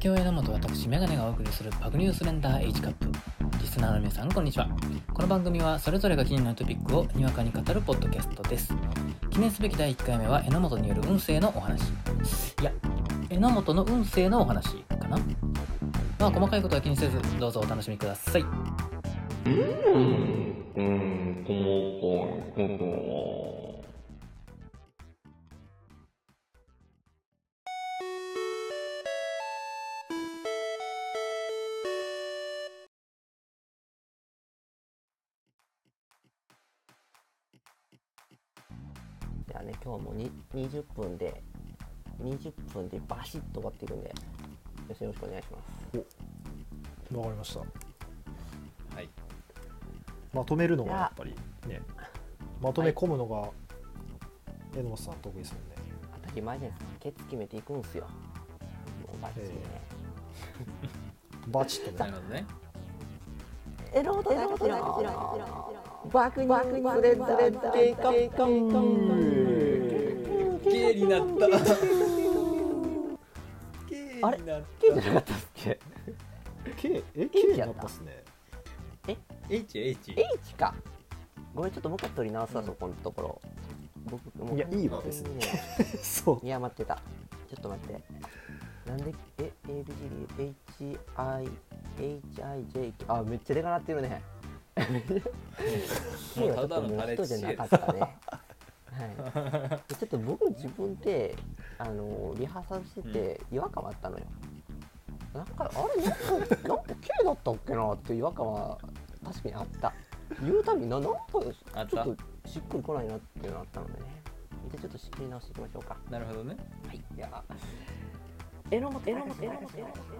京榎本私メガネがお送りするパグニュースレンダー H カップ。リスナーの皆さんこんにちは。この番組はそれぞれが気になるトピックをにわかに語るポッドキャストです。記念すべき第1回目は榎本による運勢のお話。いや榎本の運勢のお話かな。まあ細かいことは気にせずどうぞお楽しみください。じゃ20分で、20分でバシッと終わっていくんで、よろしくお願いします。わかりました。はい。まとめるのがやっぱりね。まとめ込むのが榎本さん得意ですもんね、当たり前じゃないです。か。ケツ決めていくんすよ。バッチリね。バチッとね。なるほどね。えろう。とだけバクニュースレ綺麗になった。あれ？K じゃなかったっけ？K え？H K にやった。なったっすね。H H H か。ごめんちょっともう一回取り直すわ、そこのところ。僕もういやいいわ別に。ね そう。いや待ってた。ちょっと待って。なんでえ ABCD HIHIJK あめっちゃでかなってるね。もうただの もうパレット人じゃなかったねはい。ちょっと僕自分であのリハーサルしてて違和感はあったのよ。なんかあれなんかなんか K だったっけなっていう違和感は確かにあった。言うたびにななんかちょっとしっくりこないなっていうのがあったのでね。じゃあちょっと仕切り直していきましょうか。なるほどね。はい、では。えのも、えのも、えのも、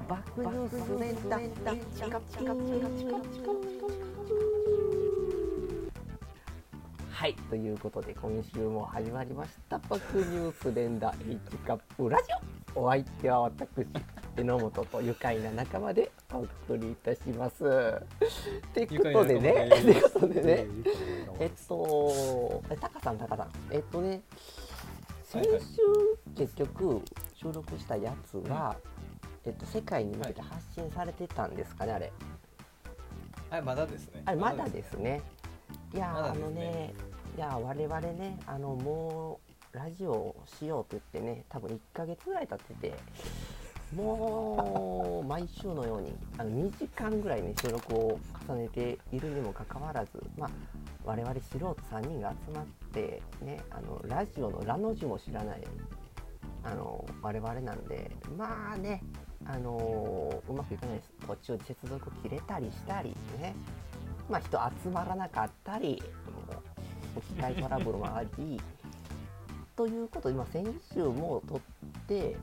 バックニュースレンダー、チカチカチカはい、ということで、今週も始まりました。バックニュースレンダー H カップラジオ。お相手は私、榎本と愉快な仲間でお送りいたします。ってことでね、愉快な仲間がいるってことでね、え えっと、えタカさん、タカさん、えっとね、先はいはい週、結局、収録したやつは、えっと、世界に向けて発信されてたんですかね、あれ。はいまだですねあれ、まだですね。いやー、まだあのね、いや、我々ね、あの、もう、ラジオしようと言ってね、多分1ヶ月ぐらい経ってて、もう、毎週のように、あの、2時間ぐらいね、収録を重ねているにもかかわらず、まあ、我々素人3人が集まって、ね、あの、ラジオのラの字も知らない、あの、我々なんで、まあね、あのうまくいかないです。途中で接続切れたりしたりね、まあ、人集まらなかったり、機械トラブルもあり、ということで、まあ、先週も撮って、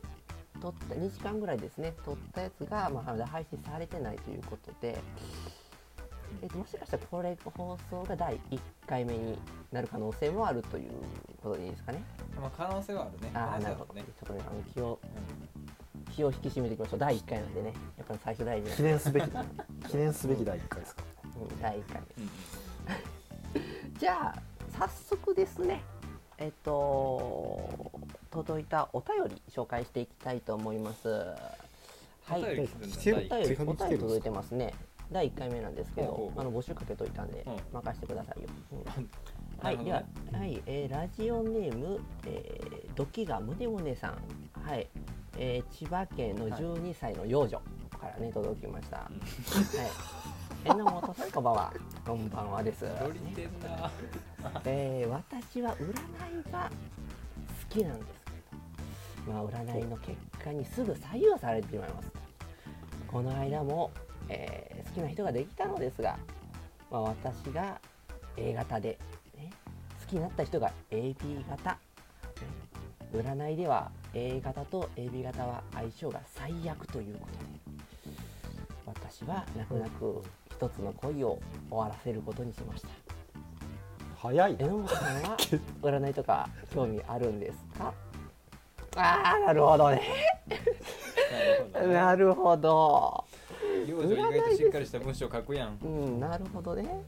撮った2時間ぐらいですね、撮ったやつが、まあ、まだ配信されてないということで、えっと、もしかしたらこれ放送が第1回目になる可能性もあるということでいいですかね？まあ可能性はあるね。ああ、なるほど。ちょっとね、あの気を気を引き締めていきましょう。第1回なんでね、やっぱり最初大事な記念すべき記念すべき第1回ですか。うん第1回うんうん。じゃあ早速ですね。えっと届いたお便り紹介していきたいと思います。はい。お便り届い来てます。ね。第1回目なんですけどあの募集かけといたんでうん。任せてくださいよ、うん。なはい、でははい、えーラジオネーム、えー、ドキがむねむねさん、はい、えー千葉県の12歳の幼女からね、届きました。はい、榎本さん、こんばんは。こんばんはです。ロリてんな えー私は占いが好きなんですけど、まあ、占いの結果にすぐ左右されてしまいます。この間も、えー好きな人ができたのですが、まあ、私が A 型で、ね、好きになった人が AB 型、ね占いでは A 型と AB 型は相性が最悪ということで私は泣く泣く一つの恋を終わらせることにしました。早いな。榎本さんは 占いとか興味あるんですか？ああなるほどね。なるほど幼女意外としっかりした文章書くやん。うんなるほどね。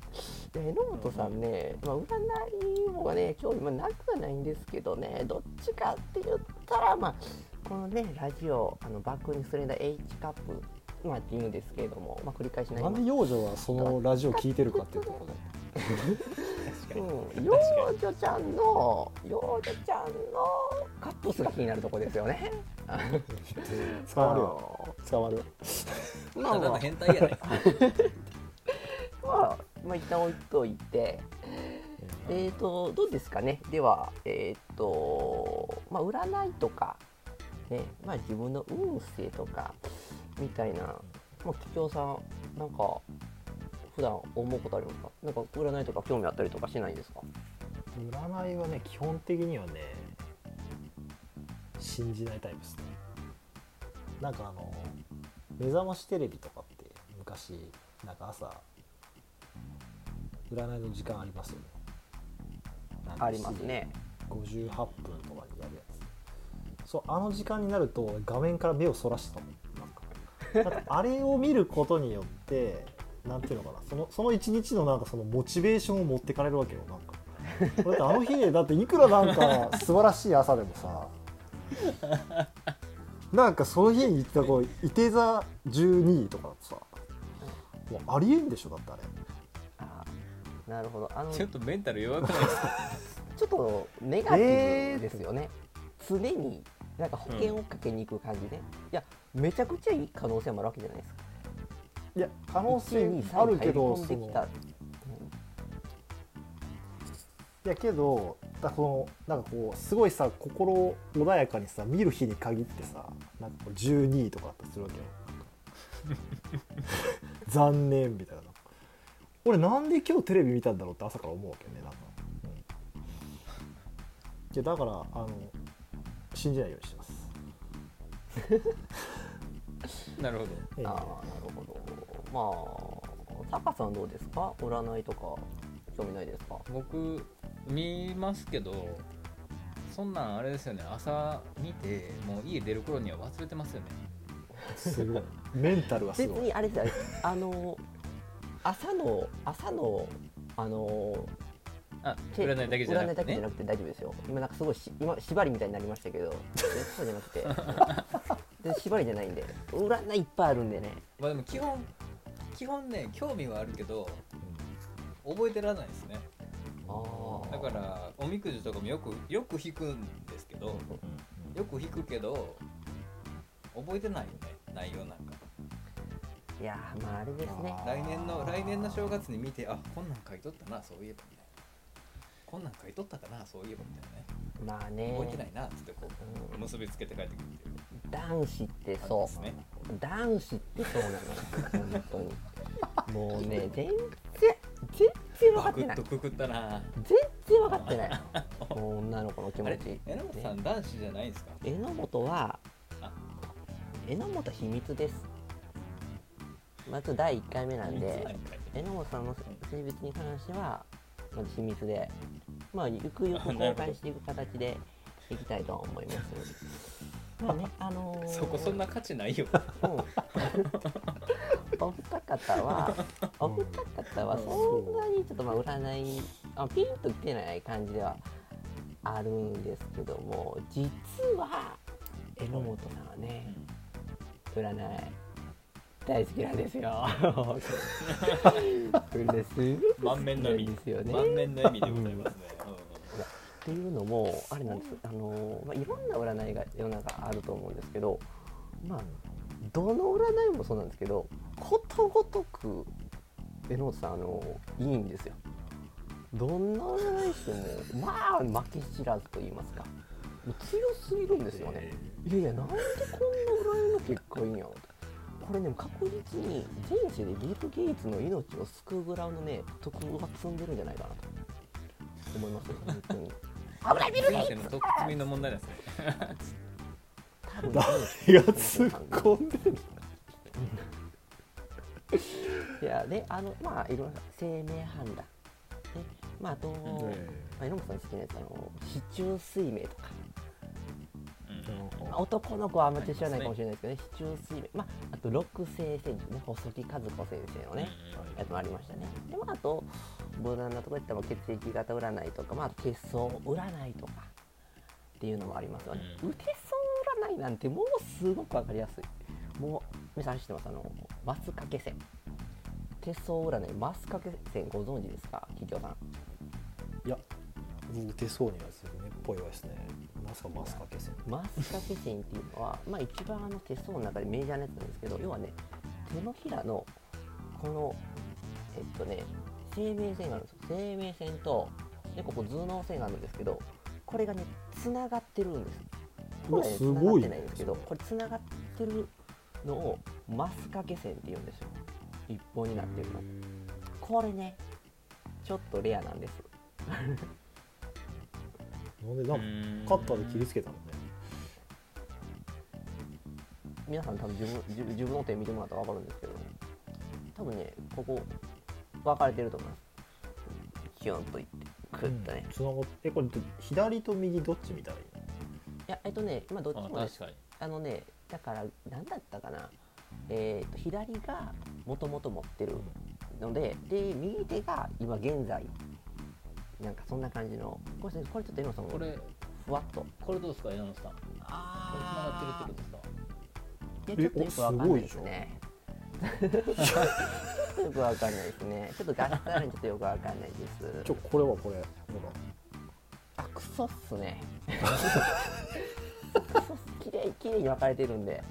で榎本さんね、まあ、占いもね興味、まあ、なくはないんですけどねどっちかって言ったらまあこのねラジオあのバックにスレンダー H カップまあっていうんですけれども、まあ、繰り返しなります。なんで幼女はそのラジオ聞いてるかっていうところで確かにうん、幼女ちゃんの幼女ちゃんのカップスが気になるところですよね。捕まるよ。捕まる。まあまあただの変態やないかまあ、まあ、一旦置いといて、えーと、どうですかね。では、えっ、と、まあ、占いとか、ね、まあ、自分の運勢とか、みたいな、まあ、桔梗さん、なんか、普段思うことありますか？なんか、占いとか興味あったりとかしないですか？占いはね基本的にはね信じないタイプですね。なんかあの目覚ましテレビとかって昔なんか朝占いの時間ありますよね。ありますね。58分とかにやるやつ。そうあの時間になると画面から目をそらしてたもんなんかあれを見ることによってなんていうのかなそのその一日のなんかそのモチベーションを持ってかれるわけよなんか。だってあの日で だっていくらなんか素晴らしい朝でもさなんかその日に行ったこういて座12位とかさもうありえんでしょだってあれ。あーなるほど。あの、ちょっとメンタル弱くないですか？ちょっとネガティブですよね、常になんか保険をかけに行く感じね、いやめちゃくちゃいい可能性もあるわけじゃないですか。いや可能性1 2 3あるけどその。いやけどだこのなんかこうすごいさ心穏やかにさ見る日に限ってさなんかこう12位とかあったりするわけよ。残念みたいな。俺なんで今日テレビ見たんだろうって朝から思うわけよねなんか、うん、いやだからあの信じないようにしてます なるほど。ええ。ああなるほど。まあタカさんどうですか？占いとか興味ないですか？僕見ますけどそんなんあれですよね。朝見てもう家出る頃には忘れてますよね。すごい。メンタルがす別ごい。にあれですよ。あの朝の朝のあのあて占いだけじゃなくてね。占いだけじゃなくて大丈夫ですよ。今なんかすごいし今縛りみたいになりましたけど。そうじゃなくてで縛りじゃないんで。占いいっぱいあるんでね。まあでも基本基本ね興味はあるけど覚えてらないですね。あだからおみくじとかもよくよく引くんですけどよく引くけど覚えてないよね内容なんか。いやーまああれですね。来年の来年の正月に見てあこんなん書いとったなそういえばみたいな。こんなん書いとったかなそういえばみたいなね。まあね。覚えてないなっつってこううん。結びつけて帰ってくるっていう男子ってそですね。う男子ってそうなの 本当に。もうね全然全然分かってない。くくったな。全然分かってない。女の子の気持ち。榎本さん男子じゃないんですか？榎本はあ。榎本秘密です。まず第1回目なんで榎本さんの性別に関してはまず秘密でまあゆくゆく公開していく形でいきたいとは思いますまあねあのー。そこそんな価値ないよ。うん。お二方はお二方はそんなにちょっとまあ占いあピンときてない感じではあるんですけども実は榎本さんはね占い。大好きなんですよ。これねすごく満面の笑み好きなんですよね。満面の笑みでございますね、っていうのもあれなんですあの、まあ、いろんな占いが世の中あると思うんですけどまあどの占いもそうなんですけどことごとく榎本さんあのいいんですよ。どんな占いしてもまあ負け知らずと言いますか。強すぎるんですよね、いやいやなんでこんな占いの結果いいんやろこれね確実に前世でビル・ゲイツの命を救うぐらいのね徳が積んでるんじゃないかなと思いますよ本当に危ないビル・人生の特積みの問題ですね多分誰が突っ込んでる いやであのまあいろんな生命判断。ねまああと、まあ、榎本さん好きなやつあの市中水明とか、まあ、男の子はあんまり知らないかもしれないですけどね市中水明まああと六星戦術ね細木和子先生のねやつもありましたね。でまああと無難なところやったら血液型占いとかまあ血相占いとかっていうのもありますよね、うん。う手相ないなんてもうすごく分かりやすい。もう皆さん知ってます？あのマス掛け線。手相占いマス掛け線ご存知ですか？企業さん。いや僕手相にはずねっぽいわですね。まさかマスカケ線。マス掛け線っていうのは、まあ、一番あの手相の中でメジャーなやつなんですけど要はね手のひらのこのえっとね生命線があるんですよ。生命線とでここ頭脳線があるんですけどこれがねつながってるんですこれねすごい繋がってないんですけどこれつながってるのをマス掛け線って言うんですよ。一本になってるの。これねちょっとレアなんです。なんでなんかカッターで切りつけたのね。皆さん多分自分自自分の手見てもらったら分かるんですけど多分ねここ分かれてると思いますヒュンといってクッとね、つながってえこれ左と右どっち見たらいいの？いやえっとねまあどっちあもね確かに。あのねだから何だったかな。えー、と左がもともと持ってるのでで右手が今現在なんかそんな感じのこれこれちょっと江野さんもこれふわっと。これどうですか山本さん？ああつながってるってことですか？いやちょっとよくわかんないですね よくわかんないですね。ちょっとガスあるんちょっとよくわかんないです。ちょこれはこれほあクソっすね。きれいきれいに分かれてるんで、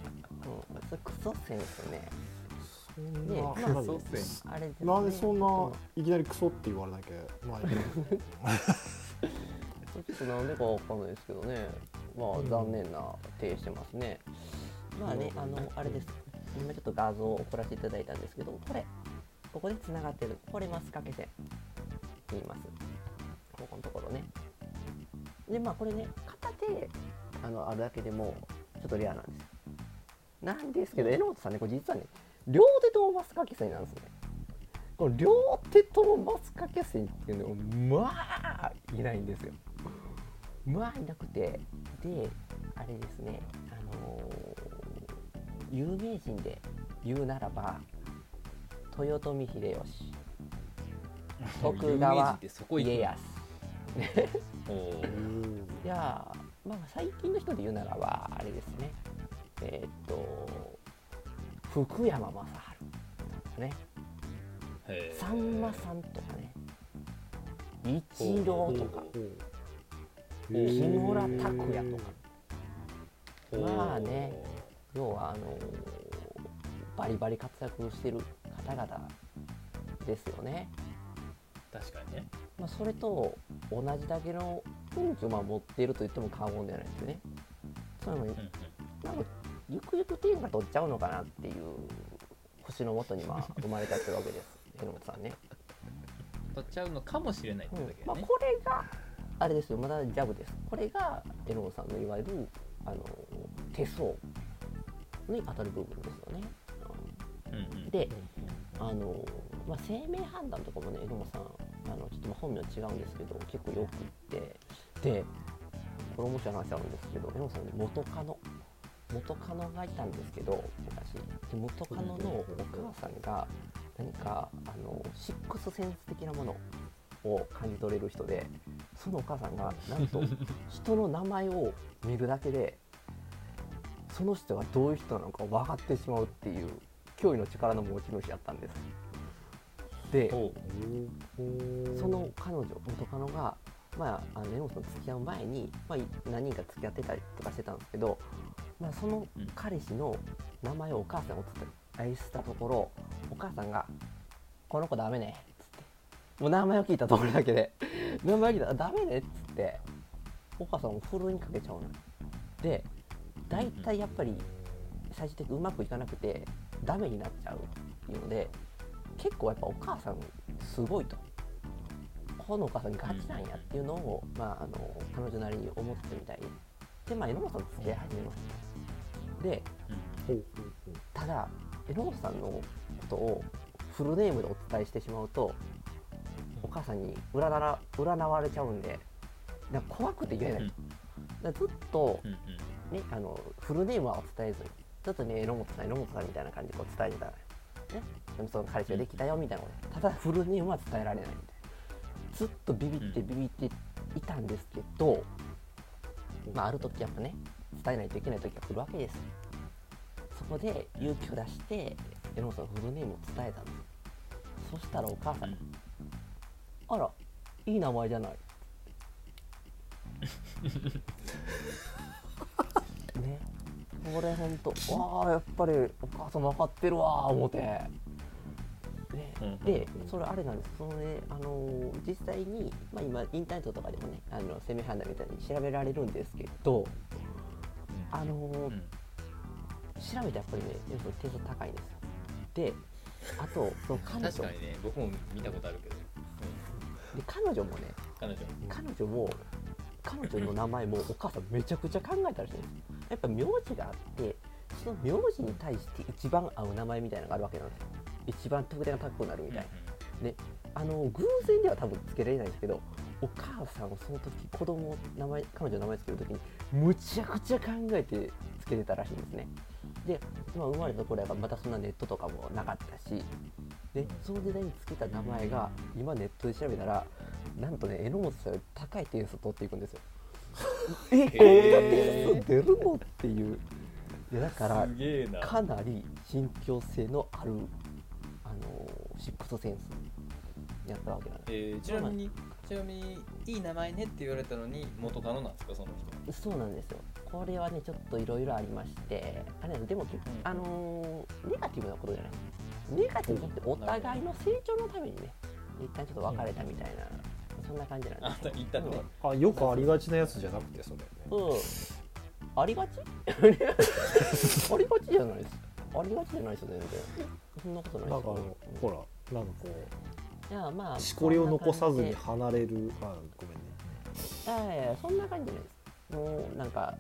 うん、それクソ線ですよね。らそんねな、まあ何そうっすあれですね。なんでそんうないきなりクソって言われなきゃまあい。いけどちょっとなんでかわかんないですけどね。まあうん残念な手してますね、まあねあのあれです。今ちょっと画像を送らせていただいたんですけどこれここでつながってる。これマス掛け線言います。ここのところね。でまあこれね片手あのあるだけでもちょっとレアなんですなんですけど榎本さんねこれ実はね両手ともマス掛け線なんですね。この両手ともマス掛け線っていうのはまあいないんですよ。まあいなくて。であれですねあのー有名人で言うならば豊臣秀吉。徳川家康。いやーまあ最近の人で言うならばあれですね。えーっと福山雅治ね。さんまさんとかね。一郎とか。木村拓哉とか。まあね要はあのバリバリ活躍してる方々ですよね、確かにね。まあ、それと同じだけの運気をまあ持っていると言っても過言ではないですよね。そういうのにうんうん。なんかゆくゆく天下取っちゃうのかなっていう星のもとにまあ生まれたってるわけです。榎本さんね、取っちゃうのかもしれないってうんまあ、だけねこれがあれですよ。まだジャブです。これが榎本さんのいわゆるあの手相に当たる部分ですよね、うんうん。であの、まあ、生命判断とかもね榎本さんあのちょっとまあ本名違うんですけど結構よくってでこれ面白い話あるんですけど榎本さんに元カノ元カノがいたんですけど昔。で元カノのお母さんが何かあのシックスセンス的なものを感じ取れる人でそのお母さんがなんと 人の名前を見るだけでその人がどういう人なのか分かってしまうっていう驚異の力の持ち主やったんですでその彼女元カノがまああの根本さんと付き合う前に、まあ、何人か付き合ってたりとかしてたんですけど、まあ、その彼氏の名前をお母さんが伝えしたところお母さんが「この子ダメね」っつってもう名前を聞いたところだけで「名前を聞いたらダメね」っつってお母さんをふるいにかけちゃうのよで大体やっぱり最終的にうまくいかなくてダメになっちゃうっていうので結構やっぱお母さんすごいと。このお母さんガチなんやっていうのを、まあ、あの彼女なりに思ってみたい。でまあ榎本さんと付き合い始めます。でただ榎本さんのことをフルネームでお伝えしてしまうとお母さんに占ら占われちゃうんでなんか怖くて言えない、うん。だずっとね、あのフルネームはお伝えずにちょっとね榎本さん榎本さんみたいな感じでこう伝えてたらね。でもその彼氏ができたよみたいなこと。ただフルネームは伝えられないみたいな。ずっとビビってうんビビっていたんですけど、まあ、ある時やっぱね伝えないといけない時が来るわけですそこで勇気を出して榎本さんのフルネームを伝えたんですそしたらお母さん、あらいい名前じゃないね これほんとわあやっぱりお母さん分かってるわー思って、ねうんでそれあれなんですそのねあのー実際に、まあ、今インターネットとかでもねあの攻め判断みたいに調べられるんですけどあのーうん。調べてやっぱりねやっぱり点数高いんですよ。であとその彼女。確かにね僕も見たことあるけど、で彼女もね彼女。彼女も彼女の名前もお母さんめちゃくちゃ考えたらしいんですやっぱ名字があってその名字に対して一番合う名前みたいなのがあるわけなんですよ。一番得点が高くなるみたい。なであの偶然では多分つけられないんですけどお母さんはその時子供名前彼女の名前つける時にむちゃくちゃ考えてつけてたらしいんですね。で、まあ、生まれた頃やからまたそんなネットとかもなかったしでその時代につけた名前が今ネットで調べたらなんとね榎本さんより高い点数取っていくんですよえこんな点数出るのっていういやだからかなり信憑性のあるあのシックスセンスやったわけなんですえー。ちなみにちなみにいい名前ねって言われたのに元カノなんですかその人そうなんですよこれはねちょっといろいろありましてあれなんでもあのネガティブなことじゃないネガティブじゃなくてお互いの成長のためにね一旦ちょっと別れたみたいな、そんな感じなんあです。よ言ったねあよくありがちなやつじゃなくてそれね。うん。ありがち？ありがちじゃないです。ありがちじゃないですよ全然。そんなことないなんかほらなんかこいやまあうしこりを残さずに離れる。あごめんね。じでいやいそんな感じです。もうなんか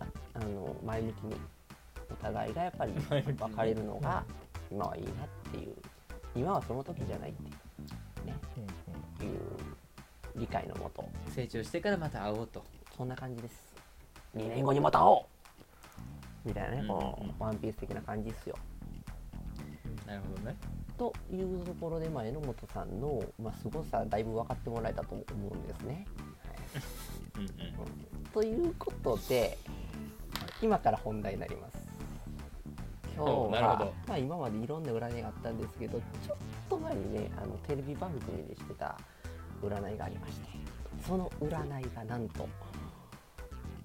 ああの前向きにお互いがやっぱり別れるのが今はいいなっていう。今はその時じゃないっていう。ねいう理解のもと。成長してからまた会おうと。そんな感じです。2年後にまた会おう。みたいなね、うんこうん。うワンピース的な感じですよ。なるほどね。というところで、まあ、榎本さんの、まあ、凄さだいぶ分かってもらえたと思うんですね。うんうんということで今から本題になります。今日はおなるほど、まあ、今までいろんな占いがあったんですけどちょっと前にねあのテレビ番組でしてた占いがありましてその占いがなんと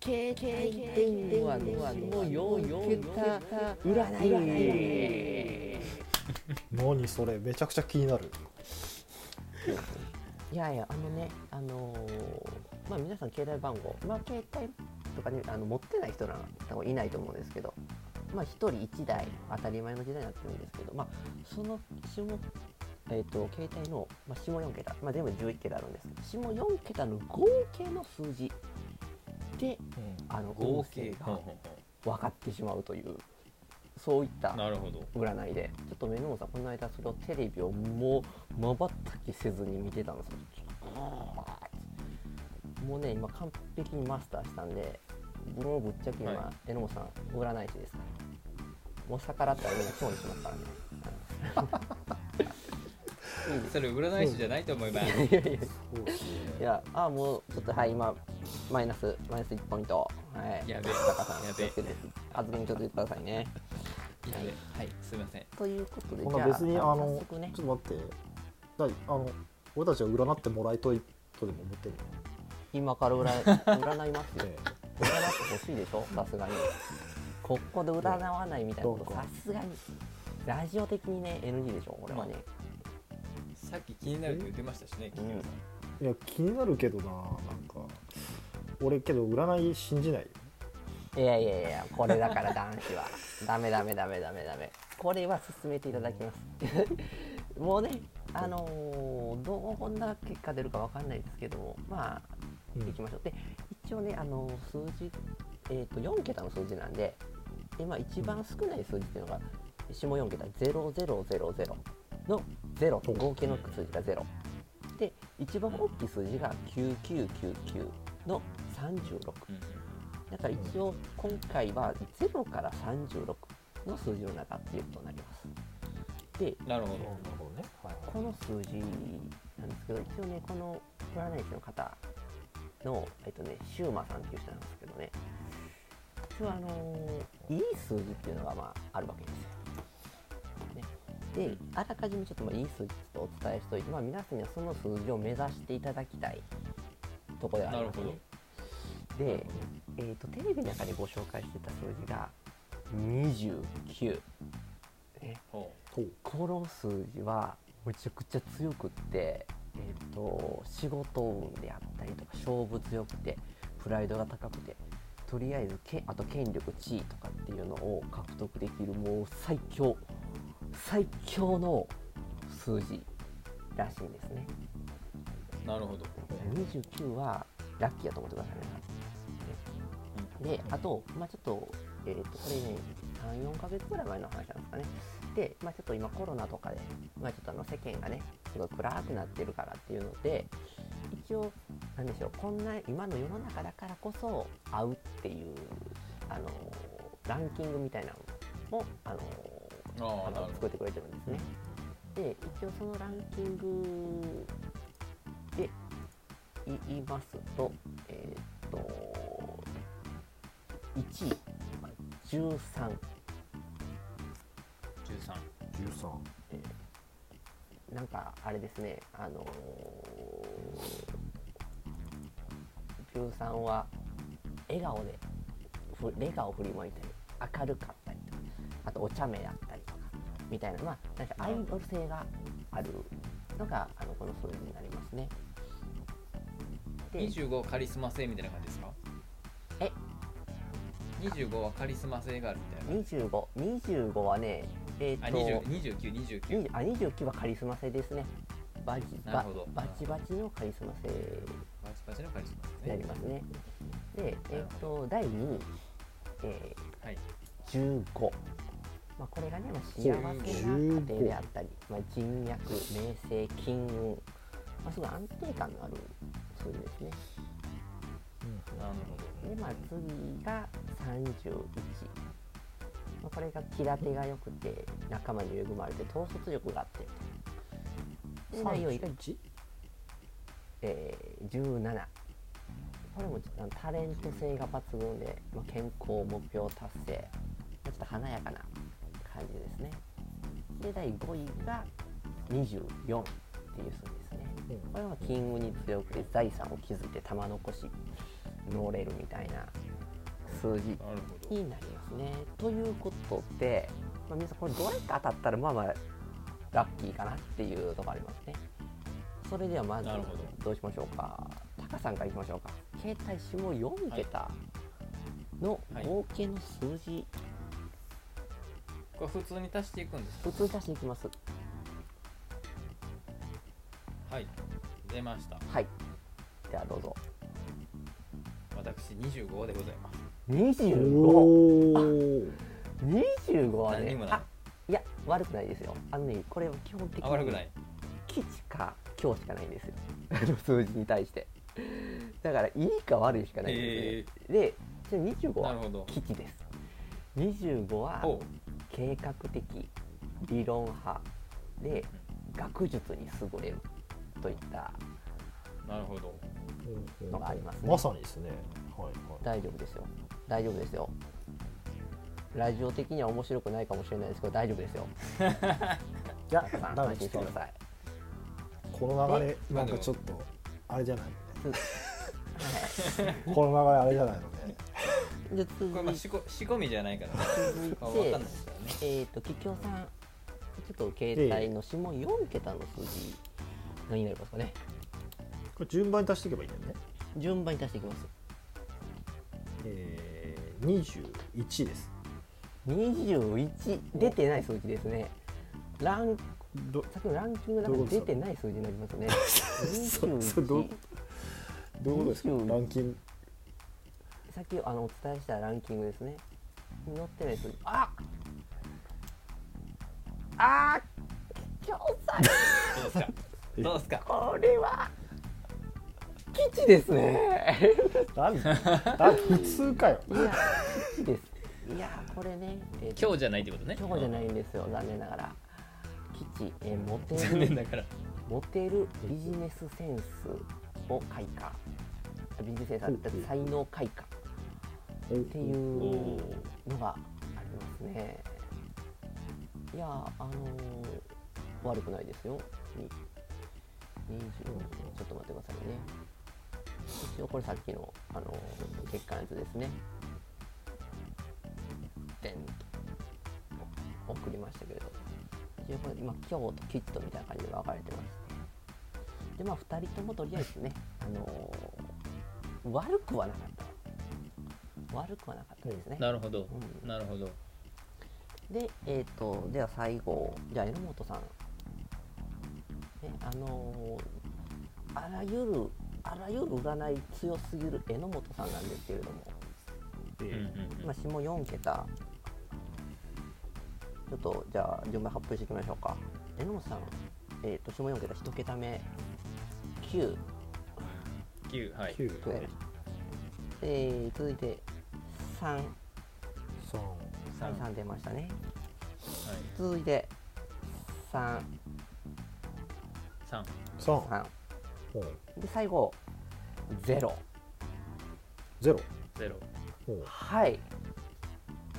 携帯電話の4桁占い何それめちゃくちゃ気になる。いやいやあのねあのーまあ皆さん携帯番号まあ携帯とかねあの持ってない人なん多分いないと思うんですけどまあ1人1台当たり前の時代になってるんですけどまあその下えー、と携帯の、まあ、下4桁、まあ、全部11桁あるんですけど下4桁の合計の数字であの合計ほうほう分かってしまうというそういった占いでちょっと目の本さんこの間それをテレビをもうまばたきせずに見てたんですよ。もうね今完璧にマスターしたんでもうぶっちゃけ今、は榎本さん占い師ですからもう逆らったらみんな今日にしますからね、それ占い師じゃないと思います。いやいあもうちょっとはい今マイナスマイナス1ポイント。はい。やべえ。高さんやべえ。気をつけて。発言ちょっと言ってくださいね。やべはいすいません。ということでじゃあ別にあのね。ちょっと待って。だいあの俺たちは占ってもらいといとでも思ってる今から占い占いますよ。ね占ってほしいでしょ？さすがにここで占わないみたいなことさすがに。ラジオ的にね NG でしょこれはね、さっき気になるって言ってましたしね金魚さんいや気になるけどななんか俺けど占い信じない。よいやいやいやこれだから男子は。ダメダメダメダメダメ。これは進めていただきます。もうねあのーどんな結果出るかわかんないですけどもまあうん。いきましょう。で一応ねあの数字えー、と4桁の数字なんでで、まあ、一番少ない数字っていうのが下4桁0000の0合計の数字が0で一番大きい数字が9999の36うんだから一応今回は0から36の数字の中っていうことになります。でうんなるほど。なるほどね。はいこの数字なんですけど一応ねこの占い師の方のえっとねシューマさんっていう人なんですけどね一応あのーいい数字っていうのがまああるわけですよ。ね、であらかじめちょっとまあいい数字とお伝えしておいて、まあ、皆さんにはその数字を目指していただきたいところではありますね。で、えー、とテレビの中でご紹介してた数字が29。ね、この数字はめちゃくちゃ強くって、えー、と仕事運であったりとか勝負強くてプライドが高くてとりあえずけあと権力地位とかっていうのを獲得できるもう最強最強の数字らしいんですね。うなるほど。29はラッキーやと思ってくださいね。であと、まあ、ちょっと,、えー、とこれね34ヶ月ぐらい前の話なんですかね。で、まあ、ちょっと今コロナとかで、まあ、ちょっとあの世間がねすごい暗くなってるからっていうので一応なんでしょうこんな今の世の中だからこそ会うっていうあのランキングみたいなのもあのあの作ってくれてるんですね。で一応そのランキングで言いますとえーっと1位13 13 13なんかあれですねあのー、13は笑顔でふ笑顔を振りまいたり明るかったりとかあとお茶目だったりとかみたいなまあなんかアイドル性があるのがあのこの数字になりますね。で25カリスマ性みたいな感じですか？え25はカリスマ性があるみたいな。25、25はね、えっ、あと、20 29、29 20あ29はカリスマ性ですね。バチバチのカリスマ性。バチバチのカリスマに性。ねなりますね。で、えっ、と、第2位、えはいー、15。まあ、これがね、まあ、幸せな家庭であったり、まあ、人脈、名声、金運、まあ、すごい安定感のある数字ですね。なるほで、まあ、次が31。まあ、これが気立てが良くて、仲間に恵まれて、統率力があって。で、第4位が、31えー、17。これもタレント性が抜群で、まあ、健康目標達成。ちょっと華やかな感じですね。で、第5位が24っていう数字ですね。これは金運に強くて財産を築いて玉残し乗れるみたいな数字になりますね。ということで、まあ、皆さんこれどれか当たったらまあまあラッキーかなっていうところありますね。それではまずどうしましょうか。タカさんからいきましょうか。携帯下4桁のはい。合計の数字、これ普通に足していくんですか？普通足していきます。はい。出ました。はい。ではどうぞ。私25でございます。25。おお25はねあいや悪くないですよ。あのねこれは基本的にあ悪くない。吉か強しかないんですよ。数字に対してだからいいか悪いしかない。んですよ、ねでちなみに25はなるほど。吉です。25はほ計画的理論派で学術に優れるといったうなるほど。のがありますね。まさにですね。はいはい。大丈夫ですよ。大丈夫ですよ。ラジオ的には面白くないかもしれないですけど大丈夫ですよ。いやタカさん安心してください。この流れえなんかちょっとあれじゃない？この流れあれじゃないのね。じゃあ続いこれまあ仕込仕込みじゃないからね。続いまあ分かんないてですからね。えっ、と桔梗さん。ちょっと携帯の下4桁の数字何になりますかね？これ順番に足していけばいいんだよね。順番に足していきます。えー、21です。21出てない数字ですね。ランどさっきのランキングの中で出てない数字になりますね。そそどう？どういうことですか？20ランキング。さっきあのお伝えしたランキングですね。に載ってない数字ああー桔梗さん。どうですか？どうですか？これは吉ですね。なん普通かよ。いや吉です。いやこれね、えーと今日じゃないってことね。今日じゃないんですよ。残念ながら。吉、えーモテ残念るだから。モテるビジネスセンスを開花ビジネスセンスだった才能開花っていうのがありますね。いやあのー悪くないですよ。20ちょっと待ってくださいね。一応これさっきの、あのー月間やつですね。でんと送りましたけれど。一応これ今今日とキットみたいな感じで分かれてます。でまあ2人ともとりあえずね、あのー悪くはなかった。悪くはなかったですね、なるほど、うん。なるほど。で、えっ、と、では最後、じゃあ、榎本さん。ね、あのーあらゆる、あらゆる占い強すぎる榎本さんなんですけれども、うんうんうん。まあ、下4桁、ちょっと、じゃあ、順番発表していきましょうか。榎本さん、えっ、と、下4桁、1桁目、9、9はい。9加えました。えー、続いて、3、3 3 3出ましたね。はい。続いて、3、3 3 3。ほう。で最後。ゼロ。0 0ほう。はい。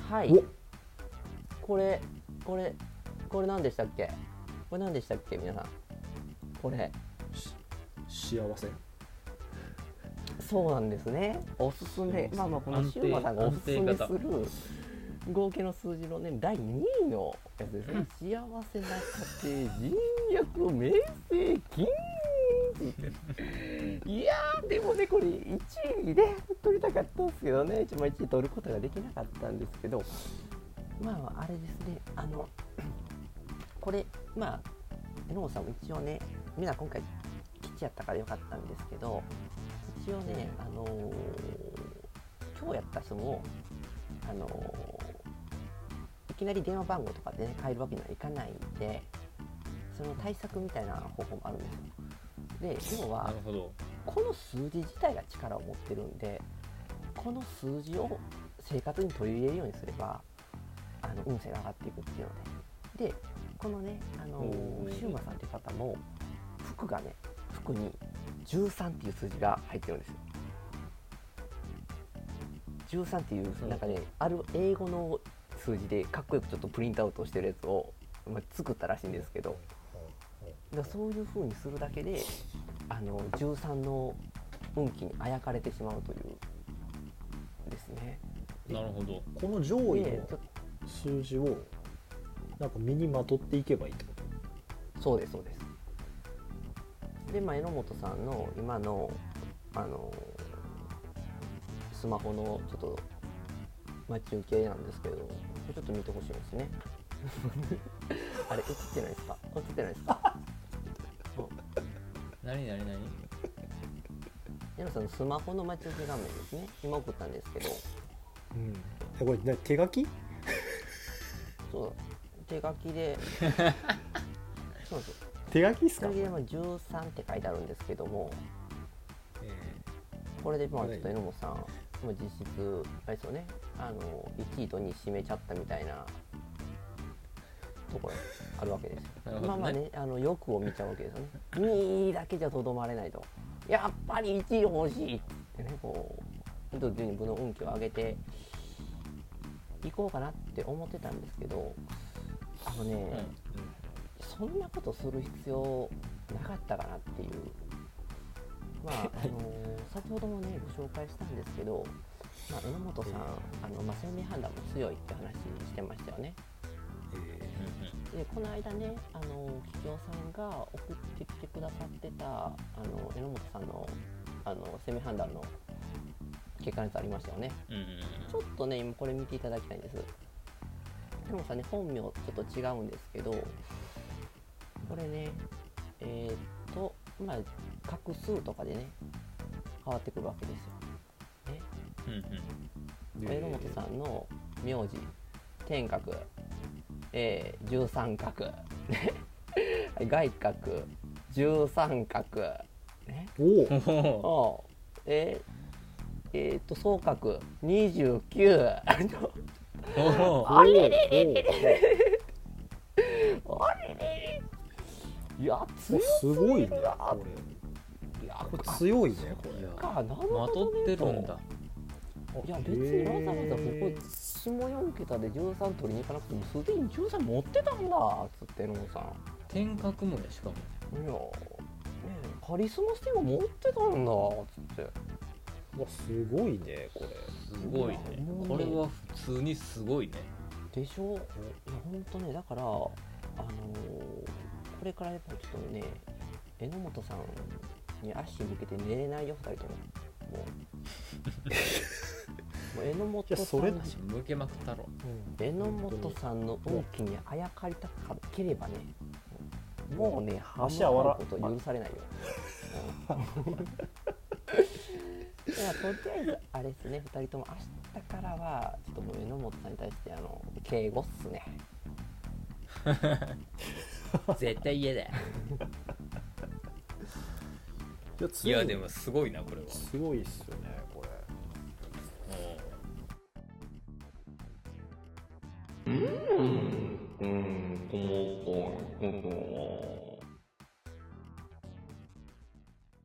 はい。お。これこれこれ何でしたっけ？これ何でしたっけ皆さん？これ。し幸せ。そうなんですね。おすすめ。まあまあこのシウマさんがおすすめする合計の数字のね第2位のやつですね。幸せな家庭人脈名声金いやーでもねこれ1位で取りたかったんですけどね。一番1位取ることができなかったんですけど。まああれですね。あのこれまあ榎本さんも一応ねみんな今回吉やったからよかったんですけど一応ねあのー今日やった人もあのーいきなり電話番号とかでね変えるわけにはいかないんでその対策みたいな方法もあるんですよ。で要はこの数字自体が力を持ってるんでこの数字を生活に取り入れるようにすればあの運勢が上がっていくっていうので。でこのねあのシウマさんっていう方も服がね服に13っていう数字が入ってるんですよ。13っていうなんかねある英語の数字でかっこよくちょっとプリントアウトしてるやつを、まあ、作ったらしいんですけど。だそういう風にするだけであの13の運気にあやかれてしまうというですね。なるほど。この上位の数字をなんか身にまとっていけばいいってこと？そうですそうです。で、まあ、榎本さんの今のあのスマホのちょっと待ち受けなんですけど、これちょっと見てほしいんですね。あれ映ってないですか？映ってないですか？何 何何？榎本さんのスマホの待ち受け画面ですね。今送ったんですけど、うんえこれね手書き？そう手書きで、そうです。手書きっすか？手書きでまあ13って書いてあるんですけども、えこれでまあこれちょっと榎本さん、まあ、実質あれですよね。あの1位と2位締めちゃったみたいな。ところあるわけです。よ、ね。まあまあねあの欲を見ちゃうわけですよね。2位だけじゃとどまれないと。やっぱり1位欲しいってねこうどんどん自分の運気を上げていこうかなって思ってたんですけどあのね、そんなことする必要なかったかなっていう。まあ あの先ほどもねご紹介したんですけど、まあ、榎本さんあの、まあ、生命判断も強いって話してましたよね。えでこの間ねあの桔梗さんが送ってきてくださってたあの榎本さんのあの生命判断の結果のやつありましたよね。ちょっとね、今これ見ていただきたいんです。でもさね、本名ちょっと違うんですけど、これね、えーっと、まあ、画数とかでね、変わってくるわけですよ。ね、うんうん。え榎本さんの名字、天角、えー、十三角、ね。は い外角、十三角、ね、おお。えーえーっと、総角。29。おあれ？れれれれあすごいねなこいやれ。これ強いねこれ。かなるまほどねと。ってるんだ。いや別にわざわざここ下4桁で13取りに行かなくてもすでに13持ってたんだっつって榎本さん。天角もやしかもい。やねえカリスマスティーブ持ってたんだっつって。うわすごいねこれ。すごいね。これは普通にすごいね。でしょ？いや本当ねだからあのーこれからやっぱりちょっとね榎本さんに足向けて寝れないよ2人とも。もうもう榎本さんそれ足向けまくったろ。榎本さんの運気にあやかりたかければねもうねハ足あわらこと許されないよ、うん。いやとりあえずあれですね2人とも明日からはちょっともう榎本さんに対してあの敬語っすね 絶対嫌だよ。いやいやでもすごいなこれは。すごいっすよね